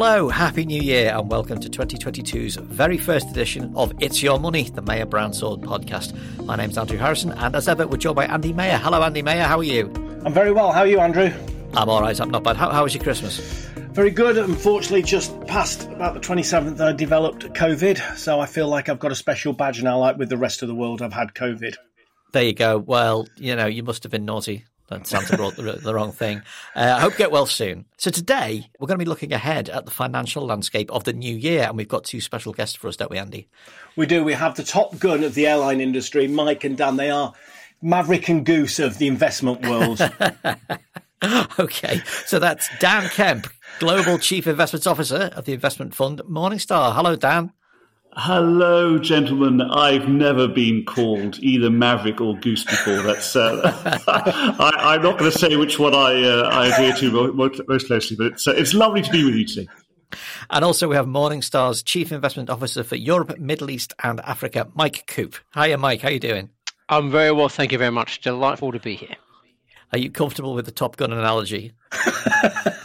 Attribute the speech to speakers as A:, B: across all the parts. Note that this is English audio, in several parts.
A: Hello, Happy New Year, and welcome to 2022's very first edition of It's Your Money, the Mayer Brown Sword podcast. My name's Andrew Harrison, and as ever, we're joined by Andy Maher. Hello, Andy Maher, how are you?
B: I'm very well. How are you, Andrew?
A: I'm all right, I'm not bad. How, how was your Christmas?
B: Very good. Unfortunately, just past about the 27th, I developed COVID, so I feel like I've got a special badge now, like with the rest of the world, I've had COVID.
A: There you go. Well, you know, you must have been naughty that Santa brought the, the, wrong thing. Uh, I hope you get well soon. So today we're going to be looking ahead at the financial landscape of the new year, and we've got two special guests for us, don't we, Andy?
B: We do. We have the top gun of the airline industry, Mike and Dan. They are Maverick and Goose of the investment world.
A: okay, so that's Dan Kemp, Global Chief Investments Officer of the investment fund Morningstar. Hello, Dan.
C: Hello, gentlemen. I've never been called either Maverick or Goose before. That's uh, I, am not going to say which one I uh, I adhere to most, most closely, but it's uh, it's lovely to be with you today.
A: And also, we have Morningstar's Chief Investment Officer for Europe, Middle East, and Africa, Mike Coop. Hiya, Mike. How are you doing?
D: I'm very well, thank you very much. Delightful to be here.
A: Are you comfortable with the Top Gun analogy?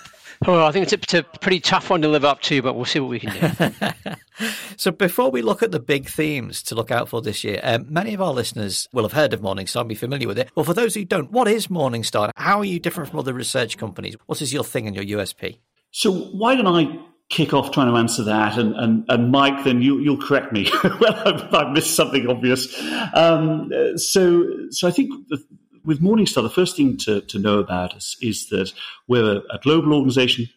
D: Well, I think it's a, it's a, pretty tough one to live up to, but we'll see what we can
A: do. so, before we look at the big themes to look out for this year, um, many of our listeners will have heard of Morningstar and be familiar with it. Well, for those who don't, what is Morningstar? How are you different from other research companies? What is your thing and your USP?
C: So, why don't I kick off trying to answer that, and and, and Mike, then you you'll correct me well, I've, I've, missed something obvious. Um, so, so I think the, with Morningstar, the first thing to, to know about us is that we're a global organization.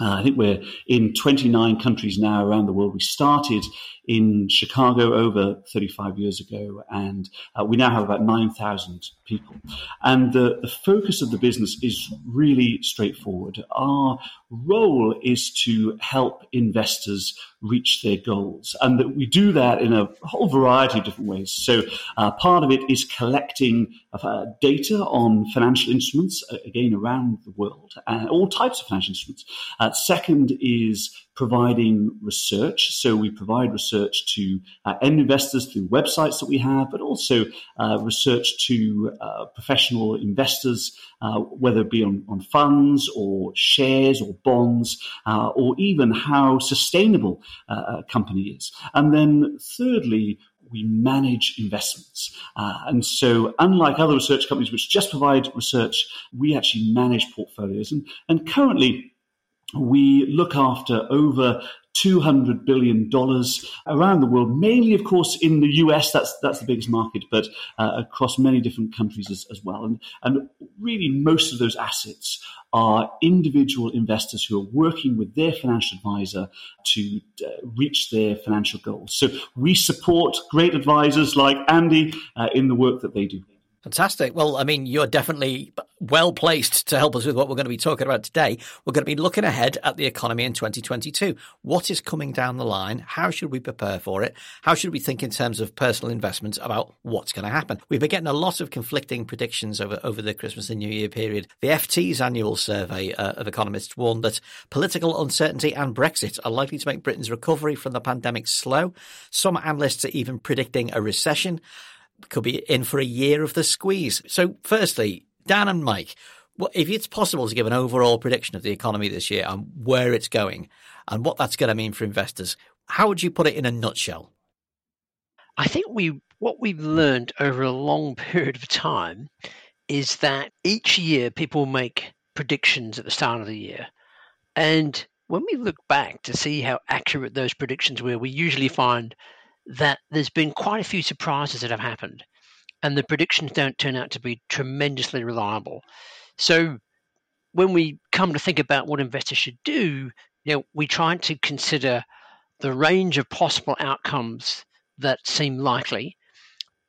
C: Uh, I think we're in 29 countries now around the world. We started in Chicago over 35 years ago, and uh, we now have about 9,000 people. And the, the focus of the business is really straightforward. Our role is to help investors reach their goals, and that we do that in a whole variety of different ways. So, uh, part of it is collecting uh, data on financial instruments, uh, again around the world, and all types of financial instruments. Uh, second is providing research. So we provide research to uh, end investors through websites that we have, but also uh, research to uh, professional investors, uh, whether it be on, on, funds or shares or bonds, uh, or even how sustainable uh, a company is. And then thirdly, we manage investments. Uh, and so, unlike other research companies which just provide research, we actually manage portfolios. And, and currently, we look after over $200 billion around the world, mainly, of course, in the US. That's, that's the biggest market, but uh, across many different countries as, as well. And, and really, most of those assets are individual investors who are working with their financial advisor to uh, reach their financial goals. So we support great advisors like Andy uh, in the work that they do.
A: Fantastic. Well, I mean, you're definitely well placed to help us with what we're going to be talking about today. We're going to be looking ahead at the economy in 2022. What is coming down the line? How should we prepare for it? How should we think in terms of personal investments about what's going to happen? We've been getting a lot of conflicting predictions over, over the Christmas and New Year period. The FT's annual survey uh, of economists warned that political uncertainty and Brexit are likely to make Britain's recovery from the pandemic slow. Some analysts are even predicting a recession could be in for a year of the squeeze. So, firstly, Dan and Mike, if it's possible to give an overall prediction of the economy this year and where it's going and what that's going to mean for investors, how would you put it in a nutshell?
D: I think we what we've learned over a long period of time is that each year people make predictions at the start of the year. And when we look back to see how accurate those predictions were, we usually find that there's been quite a few surprises that have happened, and the predictions don't turn out to be tremendously reliable. So when we come to think about what investors should do, you know, we try to consider the range of possible outcomes that seem likely.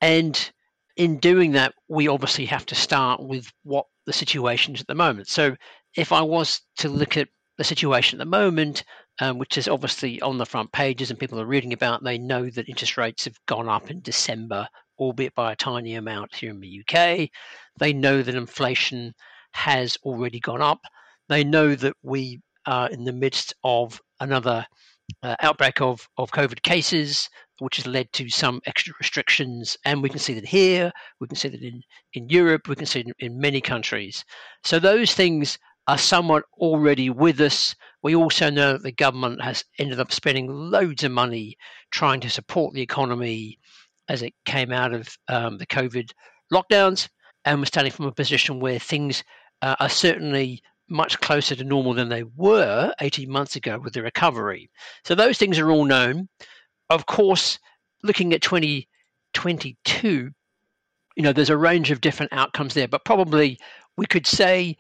D: And in doing that, we obviously have to start with what the situation is at the moment. So if I was to look at the situation at the moment, um, which is obviously on the front pages and people are reading about. They know that interest rates have gone up in December, albeit by a tiny amount here in the UK. They know that inflation has already gone up. They know that we are in the midst of another uh, outbreak of, of COVID cases, which has led to some extra restrictions. And we can see that here, we can see that in, in Europe, we can see it in, in many countries. So those things are somewhat already with us. We also know that the government has ended up spending loads of money trying to support the economy as it came out of um, the COVID lockdowns. And we're starting from a position where things uh, are certainly much closer to normal than they were 18 months ago with the recovery. So those things are all known. Of course, looking at 2022, you know, there's a range of different outcomes there, but probably we could say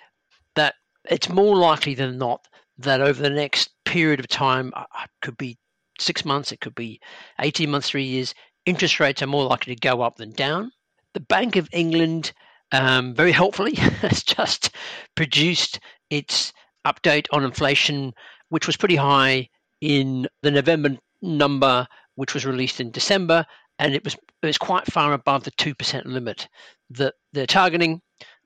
D: it's more likely than not that over the next period of time, uh, uh, could be six months, it could be 18 months, three years, interest rates are more likely to go up than down. The Bank of England, um, very helpfully, has just produced its update on inflation, which was pretty high in the November number, which was released in December, and it was it was quite far above the two percent limit that they're targeting,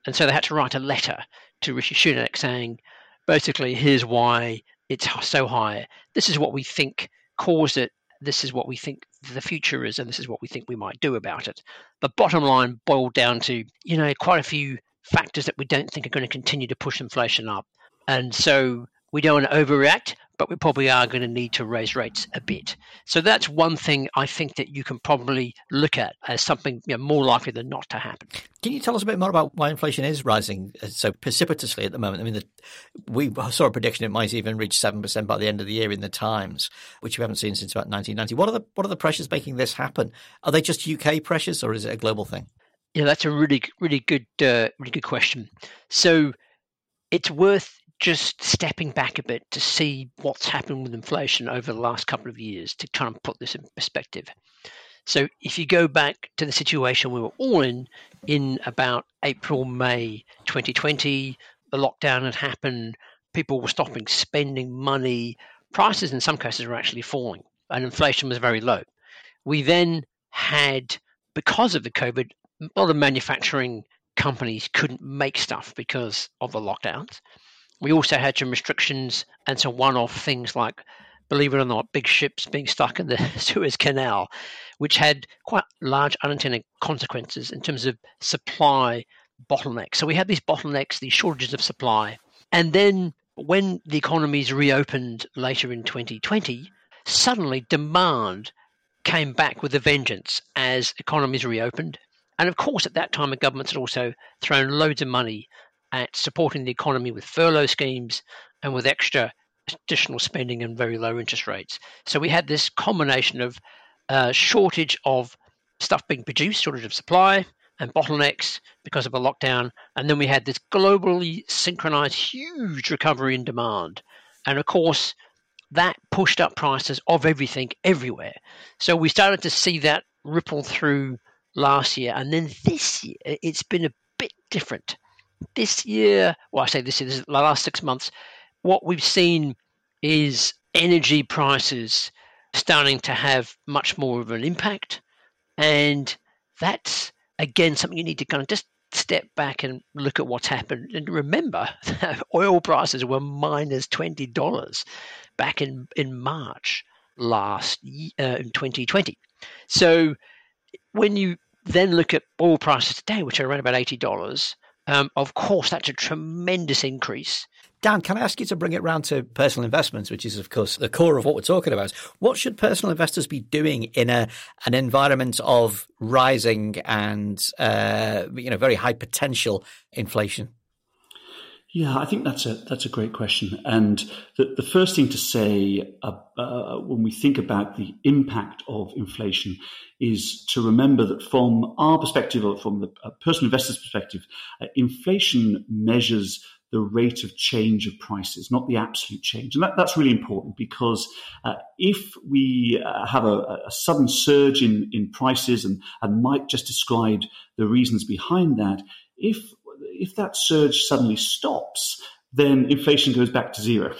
D: and so they had to write a letter to Rishi Sunak saying, basically, here's why it's so high. This is what we think caused it. This is what we think the future is, and this is what we think we might do about it. The bottom line boiled down to, you know, quite a few factors that we don't think are going to continue to push inflation up. And so we don't want to overreact, but we probably are going to need to raise rates a bit. So that's one thing I think that you can probably look at as something you know, more likely than not to happen.
A: Can you tell us a bit more about why inflation is rising so precipitously at the moment? I mean, the, we saw a prediction it might even reach seven percent by the end of the year in the Times, which we haven't seen since about 1990. What are the what are the pressures making this happen? Are they just UK pressures, or is it a global thing?
D: Yeah, that's a really really good uh, really good question. So it's worth just stepping back a bit to see what's happened with inflation over the last couple of years to try and put this in perspective. So, if you go back to the situation we were all in in about April, May 2020, the lockdown had happened, people were stopping spending money, prices in some cases were actually falling, and inflation was very low. We then had, because of the COVID, a lot of manufacturing companies couldn't make stuff because of the lockdowns. We also had some restrictions and some one off things like, believe it or not, big ships being stuck in the Suez Canal, which had quite large unintended consequences in terms of supply bottlenecks. So we had these bottlenecks, these shortages of supply. And then when the economies reopened later in 2020, suddenly demand came back with a vengeance as economies reopened. And of course, at that time, the governments had also thrown loads of money at supporting the economy with furlough schemes and with extra additional spending and very low interest rates. So we had this combination of uh, shortage of stuff being produced, shortage of supply, and bottlenecks because of a lockdown. And then we had this globally synchronized huge recovery in demand. And of course, that pushed up prices of everything everywhere. So we started to see that ripple through last year. And then this year, it's been a bit different this year, well, I say this year, is the last six months, what we've seen is energy prices starting to have much more of an impact. And that's, again, something you need to kind of just step back and look at what's happened. And remember, oil prices were minus $20 back in, in March last uh, in 2020. So when you then look at oil prices today, which are around about $80, um, of course, that's a tremendous increase.
A: Dan, can I ask you to bring it round to personal investments, which is, of course, the core of what we're talking about? What should personal investors be doing in a an environment of rising and uh, you know very high potential inflation?
C: Yeah, I think that's a that's a great question. And the, the first thing to say uh, uh, when we think about the impact of inflation is to remember that from our perspective, or from the uh, personal investor's perspective, uh, inflation measures the rate of change of prices, not the absolute change. And that, that's really important because uh, if we uh, have a, a, sudden surge in, in prices, and, and Mike just described the reasons behind that, if if that surge suddenly stops, then inflation goes back to zero.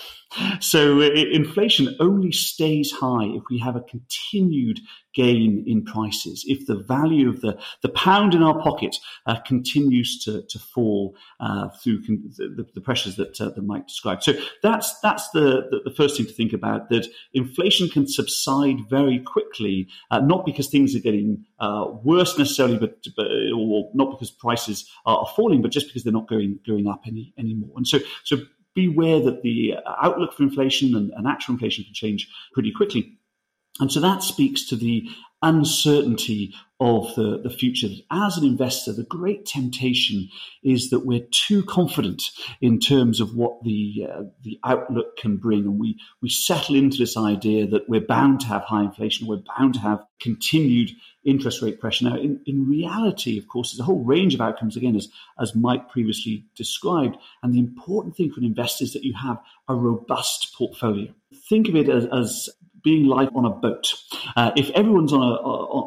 C: So inflation only stays high if we have a continued gain in prices, if the value of the, the pound in our pocket uh, continues to, to fall uh, through con- the, the, pressures that, uh, that Mike described. So that's, that's the, the, the, first thing to think about, that inflation can subside very quickly, uh, not because things are getting uh, worse necessarily, but, but, or not because prices are, falling, but just because they're not going, going up any, anymore. And so, so beware that the uh, outlook for inflation and, and actual inflation can change pretty quickly. And so that speaks to the uncertainty of the, the future. As an investor, the great temptation is that we're too confident in terms of what the uh, the outlook can bring, and we we settle into this idea that we're bound to have high inflation, we're bound to have continued interest rate pressure. Now, in, in reality, of course, there's a whole range of outcomes, again, as, as Mike previously described. And the important thing for an investor is that you have a robust portfolio. Think of it as, as being like on a boat. Uh, if everyone's on a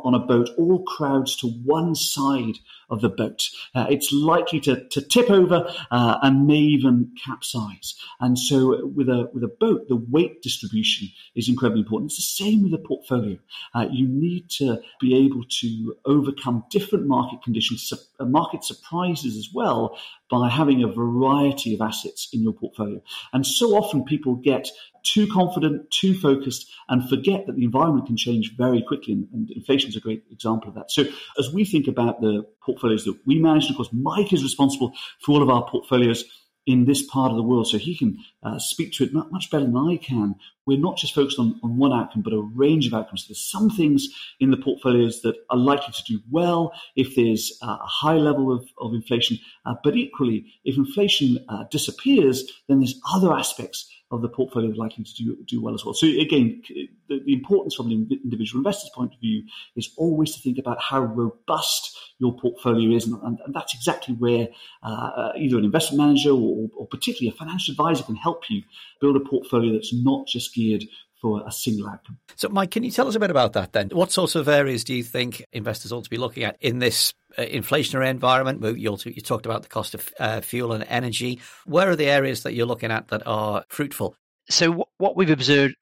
C: on a boat, all crowds to one side of the boat, uh, it's likely to, to tip over uh, and may even capsize. And so, with a with a boat, the weight distribution is incredibly important. It's the same with a portfolio. Uh, you need to be able to overcome different market conditions, uh, market surprises as well, by having a variety of assets in your portfolio. And so often people get too confident, too focused, and forget that the environment can change very quickly. And, inflation is a great example of that. So as we think about the portfolios that we manage, of course, Mike is responsible for all of our portfolios in this part of the world, so he can uh, speak to it much better than I can. We're not just focused on, on one outcome, but a range of outcomes. There's some things in the portfolios that are likely to do well if there's uh, a high level of, of inflation, uh, but equally, if inflation uh, disappears, then there's other aspects of the portfolio likely to do, do well as well. So again, the, the, importance from an individual investor's point of view is always to think about how robust your portfolio is, and, and, and that's exactly where uh, either an investment manager or, or particularly a financial advisor can help you build a portfolio that's not just geared for a single outcome.
A: So, Mike, can you tell us a bit about that then? What sorts of areas do you think investors ought to be looking at in this uh, inflationary environment? You, you talked about the cost of uh, fuel and energy. Where are the areas that you're looking at that are fruitful?
D: So, what we've observed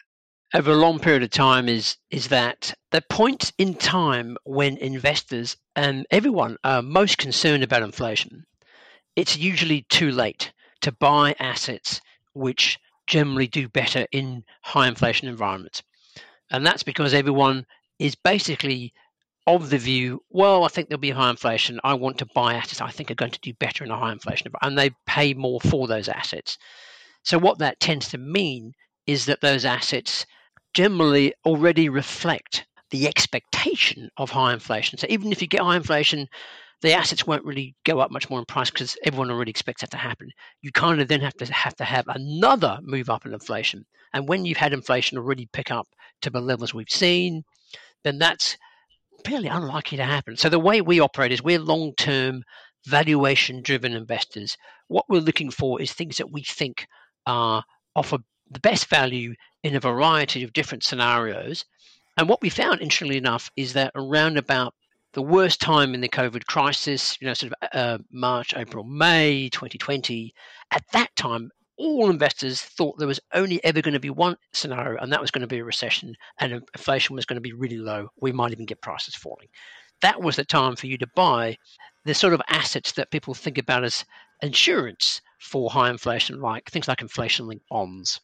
D: over a long period of time is is that the point in time when investors and everyone are most concerned about inflation, it's usually too late to buy assets which generally do better in high inflation environments. And that's because everyone is basically of the view, well, I think there'll be high inflation. I want to buy assets I think are going to do better in a high inflation environment. And they pay more for those assets. So, what that tends to mean is that those assets generally already reflect the expectation of high inflation. So, even if you get high inflation, the assets won't really go up much more in price because everyone already expects that to happen. You kind of then have to have to have another move up in inflation. And when you've had inflation already pick up to the levels we've seen, then that's fairly unlikely to happen. So the way we operate is we're long-term valuation driven investors. What we're looking for is things that we think are offer the best value in a variety of different scenarios. And what we found, interestingly enough, is that around about the worst time in the COVID crisis, you know, sort of uh, March, April, May 2020, at that time, all investors thought there was only ever going to be one scenario, and that was going to be a recession, and inflation was going to be really low. We might even get prices falling. That was the time for you to buy the sort of assets that people think about as insurance for high inflation, like things like inflation linked bonds.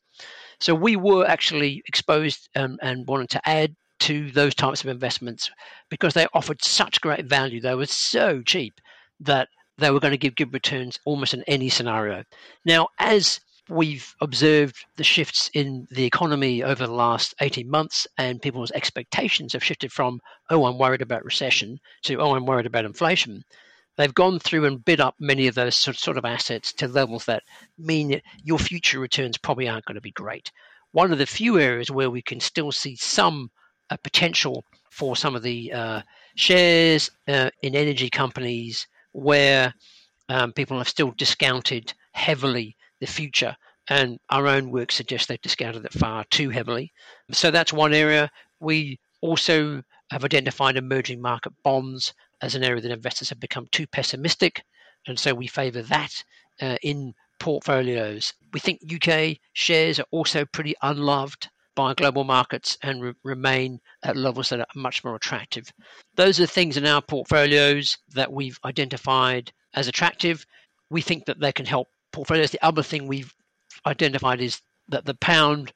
D: So we were actually exposed um, and wanted to add to those types of investments because they offered such great value. They were so cheap that they were going to give good returns almost in any scenario. Now, as we've observed the shifts in the economy over the last 18 months, and people's expectations have shifted from, oh, I'm worried about recession, to, oh, I'm worried about inflation. They've gone through and bid up many of those sort of assets to levels that mean that your future returns probably aren't going to be great. One of the few areas where we can still see some a potential for some of the uh, shares uh, in energy companies where um, people have still discounted heavily the future. And our own work suggests they've discounted it far too heavily. So that's one area. We also have identified emerging market bonds as an area that investors have become too pessimistic. And so we favor that uh, in portfolios. We think UK shares are also pretty unloved by global markets and re- remain at levels that are much more attractive. Those are things in our portfolios that we've identified as attractive. We think that they can help portfolios. The other thing we've identified is that the pound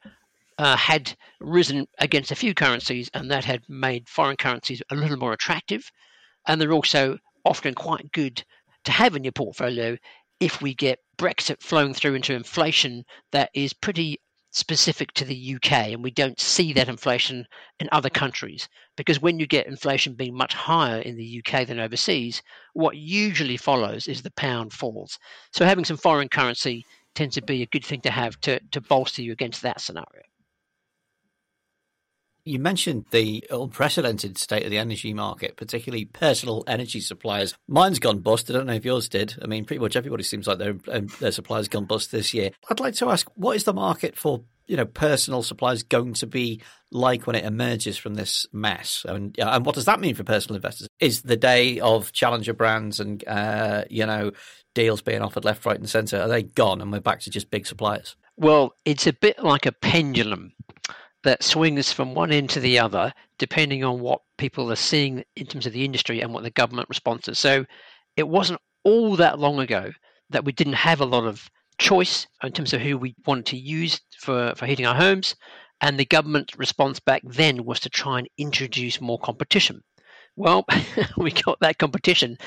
D: uh, had risen against a few currencies, and that had made foreign currencies a little more attractive. And they're also often quite good to have in your portfolio if we get Brexit flowing through into inflation that is pretty specific to the UK, and we don't see that inflation in other mm. countries. Because when you get inflation being much higher in the UK than overseas, what usually follows is the pound falls. So having some foreign currency tends to be a good thing to have to, to bolster you against that scenario.
A: You mentioned the unprecedented state of the energy market, particularly personal energy suppliers. Mine's gone bust. I don't know if yours did. I mean, pretty much everybody seems like their um, their suppliers gone bust this year. I'd like to ask, what is the market for you know personal supplies going to be like when it emerges from this mess? And and what does that mean for personal investors? Is the day of challenger brands and uh, you know deals being offered left, right, and centre are they gone, and we're back to just big suppliers?
D: Well, it's a bit like a pendulum that swings from one end to the other depending on what people are seeing in terms of the industry and what the government responses. So it wasn't all that long ago that we didn't have a lot of choice in terms of who we wanted to use for, for heating our homes. And the government response back then was to try and introduce more competition. Well, we got that competition,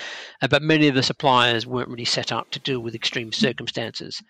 D: uh, but many of the suppliers weren't really set up to deal with extreme circumstances.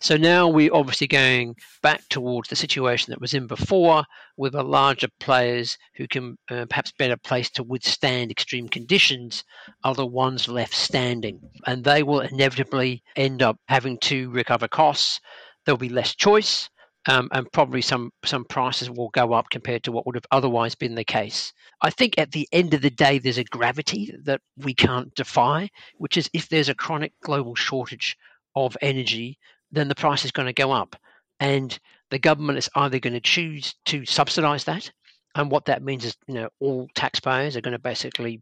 D: So now we're obviously going back towards the situation that was in before, with a larger players who can uh, perhaps better placed to withstand extreme conditions are the ones left standing, and they will inevitably end up having to recover costs. There'll be less choice um, and probably some some prices will go up compared to what would have otherwise been the case. I think at the end of the day, there's a gravity that we can't defy, which is if there's a chronic global shortage of energy, then the price is going to go up, and the government is either going to choose to subsidise that, and what that means is you know all taxpayers are going to basically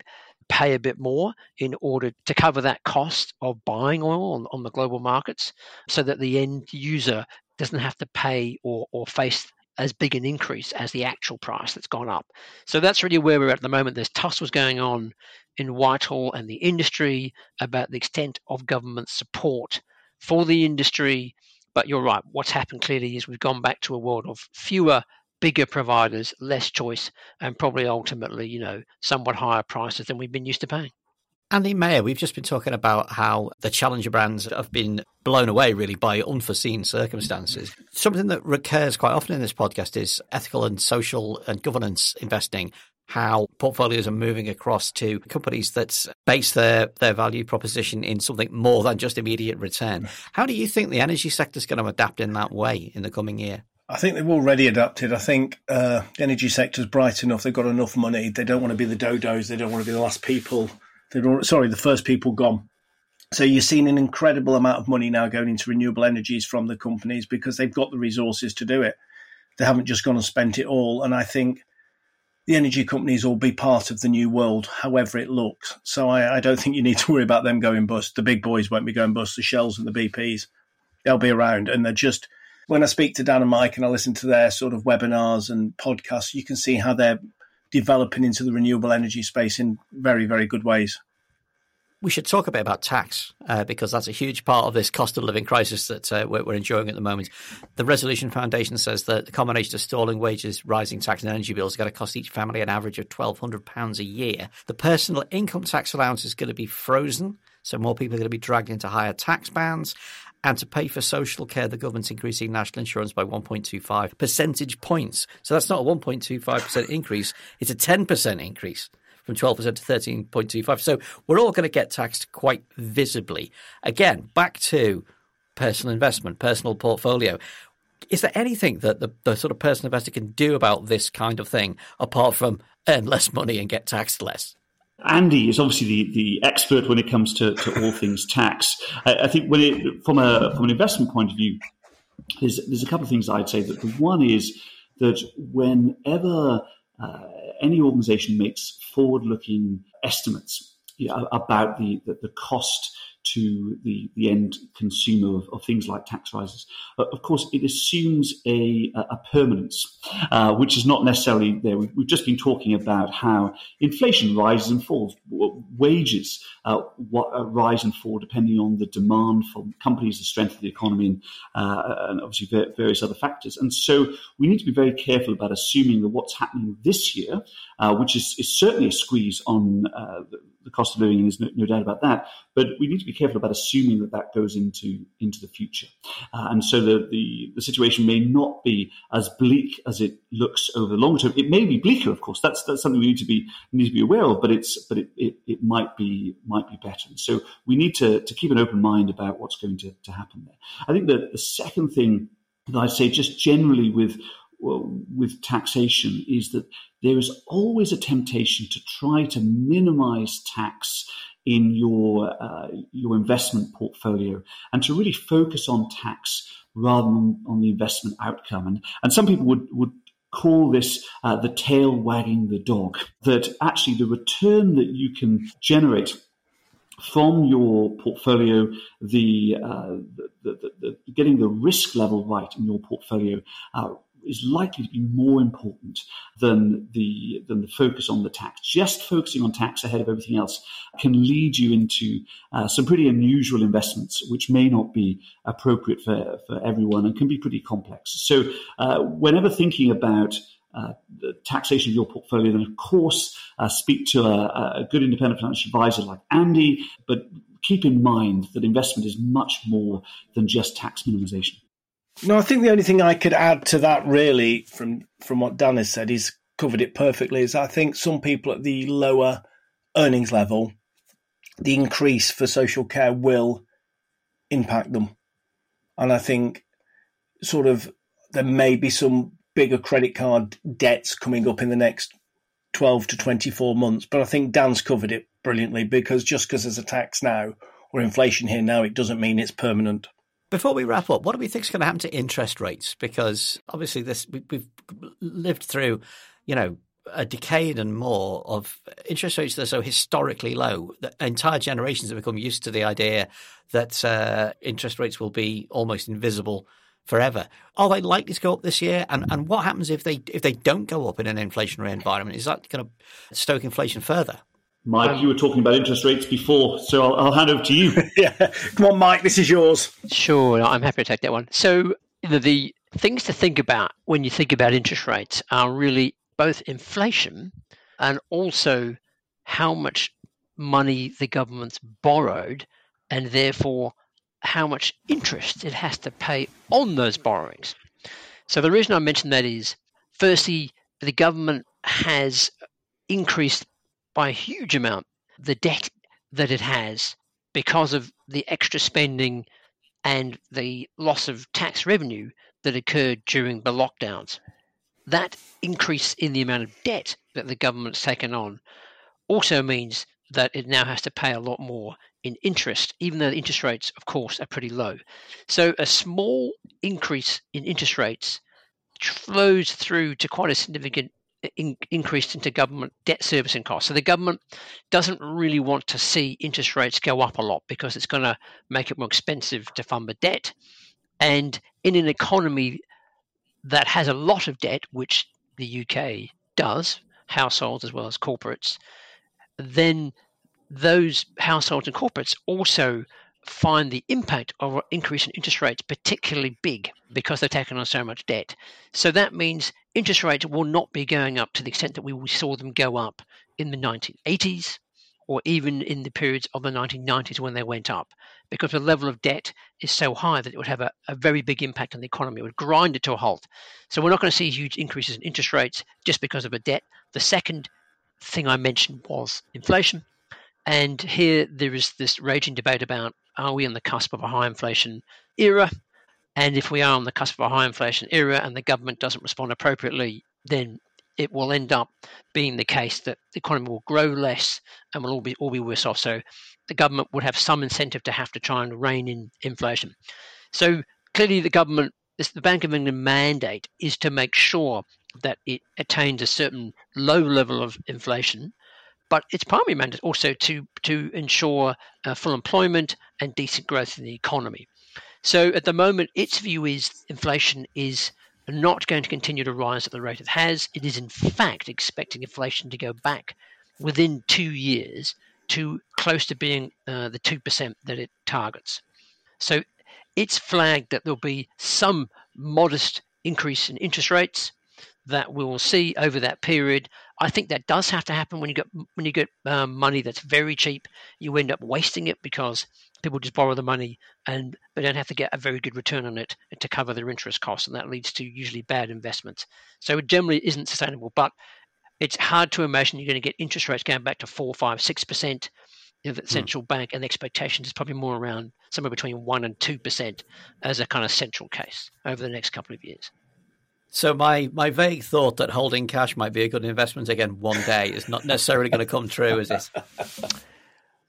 D: pay a bit more in order to cover that cost of buying oil on, on, the global markets so that the end user doesn't have to pay or, or face as big an increase as the actual price that's gone up. So that's really where we're at the moment. There's tussles going on in Whitehall and the industry about the extent of government support for the industry. But you're right. What's happened clearly is we've gone back to a world of fewer, bigger providers, less choice, and probably ultimately, you know, somewhat higher prices than we've been used to paying.
A: Andy Maher, we've just been talking about how the challenger brands have been blown away really by unforeseen circumstances. Something that recurs quite often in this podcast is ethical and social and governance investing. How portfolios are moving across to companies that base their, their value proposition in something more than just immediate return. How do you think the energy sector is going to adapt in that way in the coming year?
B: I think they've already adapted. I think uh, the energy sector is bright enough. They've got enough money. They don't want to be the dodos. They don't want to be the last people they're sorry, the first people gone. So you're seeing an incredible amount of money now going into renewable energies from the companies because they've got the resources to do it. They haven't just gone and spent it all. And I think the energy companies will be part of the new world, however it looks. So I, I, don't think you need to worry about them going bust. The big boys won't be going bust. The Shells and the BPs, they'll be around. And they're just, when I speak to Dan and Mike and I listen to their sort of webinars and podcasts, you can see how they're developing into the renewable energy space in very, very good ways.
A: We should talk a bit about tax uh, because that's a huge part of this cost of living crisis that uh, we're, we're, enjoying at the moment. The Resolution Foundation says that the combination of stalling wages, rising tax, and energy bills is going to cost each family an average of £1,200 a year. The personal income tax allowance is going to be frozen, so more people are going to be dragged into higher tax bands. And to pay for social care, the government's increasing national insurance by 1.25 percentage points. So that's not a 1.25% increase, it's a 10% increase from 12% to 13.25. So we're all going to get taxed quite visibly. Again, back to personal investment, personal portfolio. Is there anything that the, the sort of personal investor can do about this kind of thing apart from earn less money and get taxed less?
C: Andy is obviously the, the expert when it comes to, to all things tax. I, I think when it, from a from an investment point of view, there's there's a couple of things I'd say. That the one is that whenever uh, any organisation makes forward-looking estimates you know, about the, the, the cost to the, the end consumer of, of things like tax rises. Uh, of course, it assumes a, a permanence, uh, which is not necessarily there. We've, we've, just been talking about how inflation rises and falls, wages uh, what, uh, rise and fall depending on the demand from companies, the strength of the economy, and, uh, and obviously various other factors. And so we need to be very careful about assuming that what's happening this year, uh, which is, is, certainly a squeeze on the, the cost of living, and there's no, no doubt about that. But we need to be careful about assuming that that goes into into the future, uh, and so the, the the situation may not be as bleak as it looks over the long term. It may be bleaker, of course. That's that's something we need to be need to be aware of. But it's but it, it, it might be might be better. And so we need to to keep an open mind about what's going to, to happen there. I think that the second thing that I'd say, just generally with well, with taxation, is that there is always a temptation to try to minimize tax in your uh, your investment portfolio and to really focus on tax rather than on the investment outcome. And and some people would would call this uh, the tail wagging the dog. That actually the return that you can generate from your portfolio, the, uh, the, the, the, getting the risk level right in your portfolio uh, is likely to be more important than the than the focus on the tax. Just focusing on tax ahead of everything else can lead you into uh, some pretty unusual investments, which may not be appropriate for, for everyone and can be pretty complex. So, uh, whenever thinking about uh, the taxation of your portfolio, then of course uh, speak to a, a, good independent financial advisor like Andy. But keep in mind that investment is much more than just tax minimization.
B: No, I think the only thing I could add to that, really, from from what Dan has said, he's covered it perfectly. Is I think some people at the lower earnings level, the increase for social care will impact them, and I think sort of there may be some bigger credit card debts coming up in the next 12 to 24 months. But I think Dan's covered it brilliantly because just because there's a tax now or inflation here now, it doesn't mean it's permanent.
A: Before we wrap up, what do we think is going to happen to interest rates? Because obviously, this we, have lived through, you know, a decade and more of interest rates that are so historically low that entire generations have become used to the idea that uh, interest rates will be almost invisible forever. Are they likely to go up this year? And and what happens if they if they don't go up in an inflationary environment? Is that going to stoke inflation further?
C: Mike, um, you were talking about interest rates before, so I'll, I'll hand over to you.
B: yeah, come on, Mike, this is yours.
D: Sure, I'm happy to take that one. So the, the things to think about when you think about interest rates are really both inflation and also how much money the government's borrowed and therefore how much interest it has to pay on those borrowings. So the reason I mention that is firstly, the government has increased by a huge amount the debt that it has because of the extra spending and the loss of tax revenue that occurred during the lockdowns. That increase in the amount of debt that the government's taken on also means that it now has to pay a lot more in interest, even though the interest rates, of course, are pretty low. So a small increase in interest rates flows through to quite a significant in, increase into government debt servicing costs. So the government doesn't really want to see interest rates go up a lot because it's going to make it more expensive to fund the debt. And in an economy that has a lot of debt, which the UK does, households as well as corporates, then those households and corporates also find the impact of an increase in interest rates particularly big because they're taking on so much debt. So that means interest rates will not be going up to the extent that we saw them go up in the 1980s or even in the periods of the 1990s when they went up because the level of debt is so high that it would have a, a very big impact on the economy. It would grind it to a halt. So we're not going to see huge increases in interest rates just because of a debt. The second thing I mentioned was inflation. And here there is this raging debate about are we on the cusp of a high inflation era? And if we are on the cusp of a high inflation era and the government doesn't respond appropriately, then it will end up being the case that the economy will grow less and will all be all be worse off. So the government would have some incentive to have to try and rein in inflation. So clearly the government this, the Bank of England mandate is to make sure that it attains a certain low level of inflation but its primary mandate also to to ensure uh, full employment and decent growth in the economy. So at the moment, its view is inflation is not going to continue to rise at the rate it has. It is in fact expecting inflation to go back within two years to close to being uh, the two percent that it targets. So it's flagged that there'll be some modest increase in interest rates that we will see over that period. I think that does have to happen when you get when you get um, money that's very cheap. You end up wasting it because people just borrow the money and they don't have to get a very good return on it to cover their interest costs, and that leads to usually bad investments. So it generally isn't sustainable. But it's hard to imagine you're going to get interest rates going back to four, five, six percent of the hmm. central mm. bank, and the expectation is probably more around somewhere between one and two percent as a kind of central case over the next couple of years.
A: So my my vague thought that holding cash might be a good investment again one day is not necessarily going to come true, is it?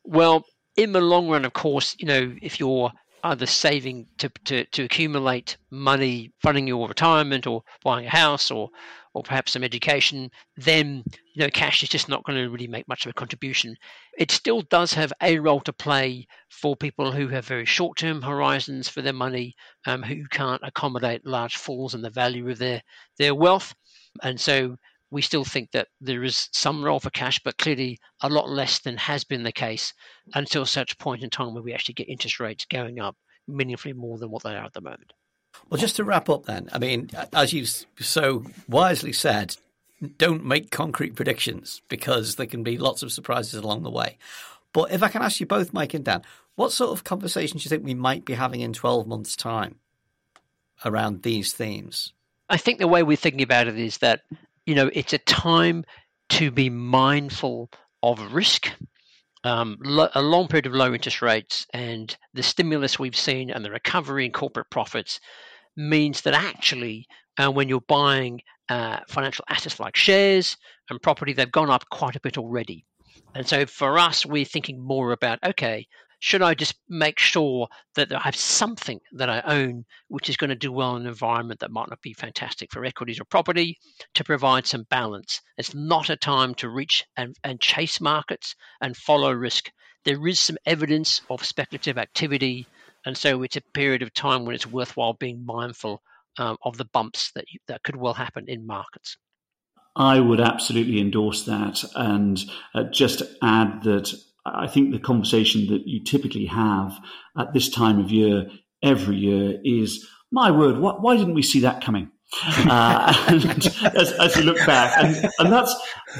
D: Well, in the long run, of course, you know, if you're either saving to, to, to accumulate money, funding your retirement, or buying a house, or or perhaps some education, then you know cash is just not going to really make much of a contribution. It still does have a role to play for people who have very short-term horizons for their money, um, who can't accommodate large falls in the value of their their wealth, and so we still think that there is some role for cash, but clearly a lot less than has been the case until such point in time where we actually get interest rates going up meaningfully more than what they are at the moment.
A: Well, just to wrap up then, I mean, as you so wisely said, don't make concrete predictions because there can be lots of surprises along the way. But if I can ask you both, Mike and Dan, what sort of conversations do you think we might be having in 12 months' time around these themes?
D: I think the way we're thinking about it is that, you know, it's a time to be mindful of risk um, lo- a long period of low interest rates and the stimulus we've seen and the recovery in corporate profits means that actually, uh, when you're buying uh, financial assets like shares and property, they've gone up quite a bit already. And so for us, we're thinking more about okay, should I just make sure that I have something that I own which is going to do well in an environment that might not be fantastic for equities or property to provide some balance? It's not a time to reach and, and chase markets and follow risk. There is some evidence of speculative activity, and so it's a period of time when it's worthwhile being mindful um, of the bumps that, you, that could well happen in markets.
C: I would absolutely endorse that and uh, just add that I think the conversation that you typically have at this time of year every year is, my word, why, why didn't we see that coming? Uh, and as, as, you look back, and, and that's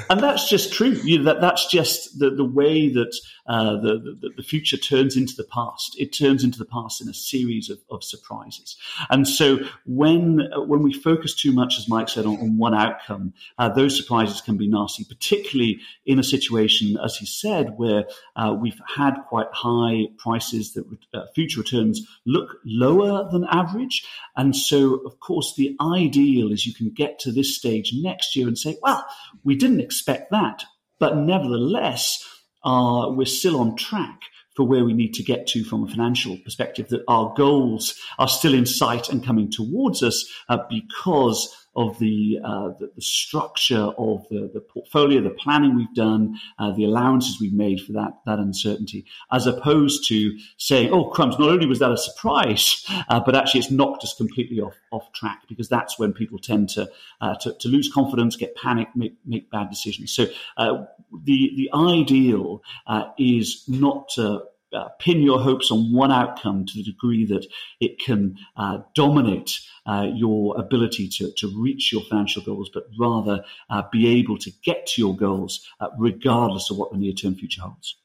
C: and that's just true. You know, that that's just the, the way that uh, the, the, the future turns into the past. It turns into the past in a series of, of surprises. And so when when we focus too much, as Mike said, on, on one outcome, uh, those surprises can be nasty, particularly in a situation, as he said, where uh, we've had quite high prices that uh, future returns look lower than average. And so, of course, the ideal is you can get to this stage next year and say, well, we didn't expect that. But nevertheless, uh, we're still on track for where we need to get to from a financial perspective, that our goals are still in sight and coming towards us uh, because of the, uh, the, the, structure of the, the portfolio, the planning we've done, uh, the allowances we've made for that, that uncertainty, as opposed to saying, oh, crumbs, not only was that a surprise, uh, but actually it's knocked us completely off, off track because that's when people tend to, uh, to, to, lose confidence, get panic, make, make bad decisions. So uh, the, the ideal uh, is not to uh, pin your hopes on one outcome to the degree that it can uh, dominate uh, your ability to, to reach your financial goals, but rather uh, be able to get to your goals uh, regardless of what the near term future holds.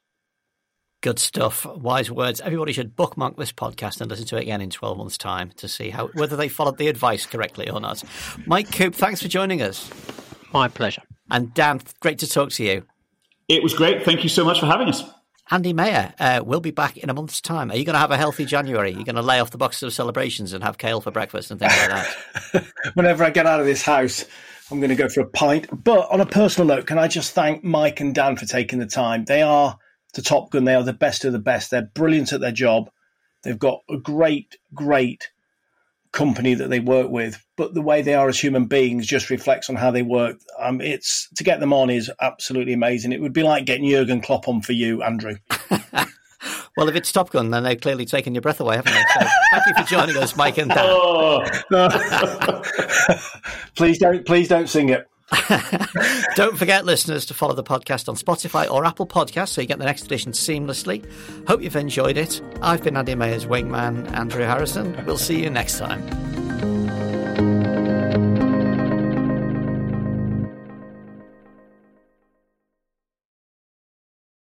A: Good stuff. Wise words. Everybody should bookmark this podcast and listen to it again in 12 months' time to see how whether they followed the advice correctly or not. Mike Coop, thanks for joining us.
D: My pleasure.
A: And Dan, great to talk to you.
C: It was great. Thank you so much for having us.
A: Andy Maher uh, will be back in a month's time. Are you going to have a healthy January? Are you going to lay off the boxes of celebrations and have kale for breakfast and things like that?
B: Whenever I get out of this house, I'm going to go for a pint. But on a personal note, can I just thank Mike and Dan for taking the time? They are the Top Gun. They are the best of the best. They're brilliant at their job. They've got a great, great company that they work with, but the way they are as human beings just reflects on how they work. Um, it's to get them on is absolutely amazing. It would be like getting Jurgen Klopp on for you, Andrew.
A: well, if it's Top Gun, then they've clearly taken your breath away, haven't they? So thank you for joining us, Mike and Dan. Oh.
B: please don't, please don't sing it.
A: Don't forget, listeners, to follow the podcast on Spotify or Apple Podcasts so you get the next edition seamlessly. Hope you've enjoyed it. I've been Andy Maher's wingman, Andrew Harrison. We'll see you next time.